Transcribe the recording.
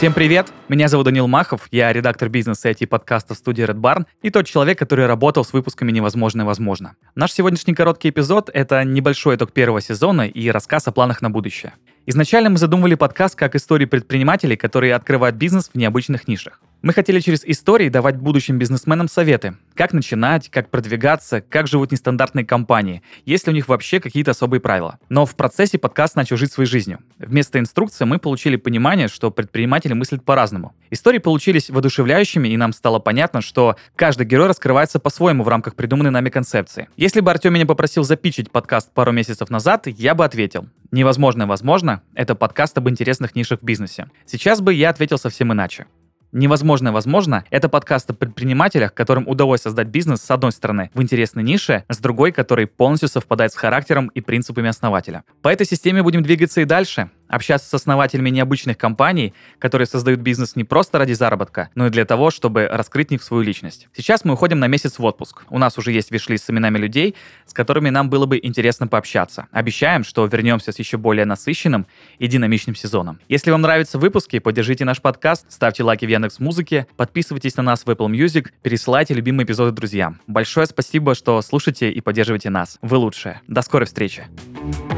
Всем привет! Меня зовут Данил Махов, я редактор бизнеса IT подкаста студии Red Barn и тот человек, который работал с выпусками «Невозможно возможно». Наш сегодняшний короткий эпизод — это небольшой итог первого сезона и рассказ о планах на будущее. Изначально мы задумывали подкаст как истории предпринимателей, которые открывают бизнес в необычных нишах. Мы хотели через истории давать будущим бизнесменам советы, как начинать, как продвигаться, как живут нестандартные компании, есть ли у них вообще какие-то особые правила. Но в процессе подкаст начал жить своей жизнью. Вместо инструкции мы получили понимание, что предприниматели мыслят по-разному. Истории получились воодушевляющими, и нам стало понятно, что каждый герой раскрывается по-своему в рамках придуманной нами концепции. Если бы Артем меня попросил запичить подкаст пару месяцев назад, я бы ответил. Невозможно, возможно, это подкаст об интересных нишах в бизнесе. Сейчас бы я ответил совсем иначе. Невозможно, возможно, это подкаст о предпринимателях, которым удалось создать бизнес, с одной стороны, в интересной нише, с другой, который полностью совпадает с характером и принципами основателя. По этой системе будем двигаться и дальше общаться с основателями необычных компаний, которые создают бизнес не просто ради заработка, но и для того, чтобы раскрыть в них свою личность. Сейчас мы уходим на месяц в отпуск. У нас уже есть виш с именами людей, с которыми нам было бы интересно пообщаться. Обещаем, что вернемся с еще более насыщенным и динамичным сезоном. Если вам нравятся выпуски, поддержите наш подкаст, ставьте лайки в Яндекс Музыке, подписывайтесь на нас в Apple Music, пересылайте любимые эпизоды друзьям. Большое спасибо, что слушаете и поддерживаете нас. Вы лучшие. До скорой встречи. thank you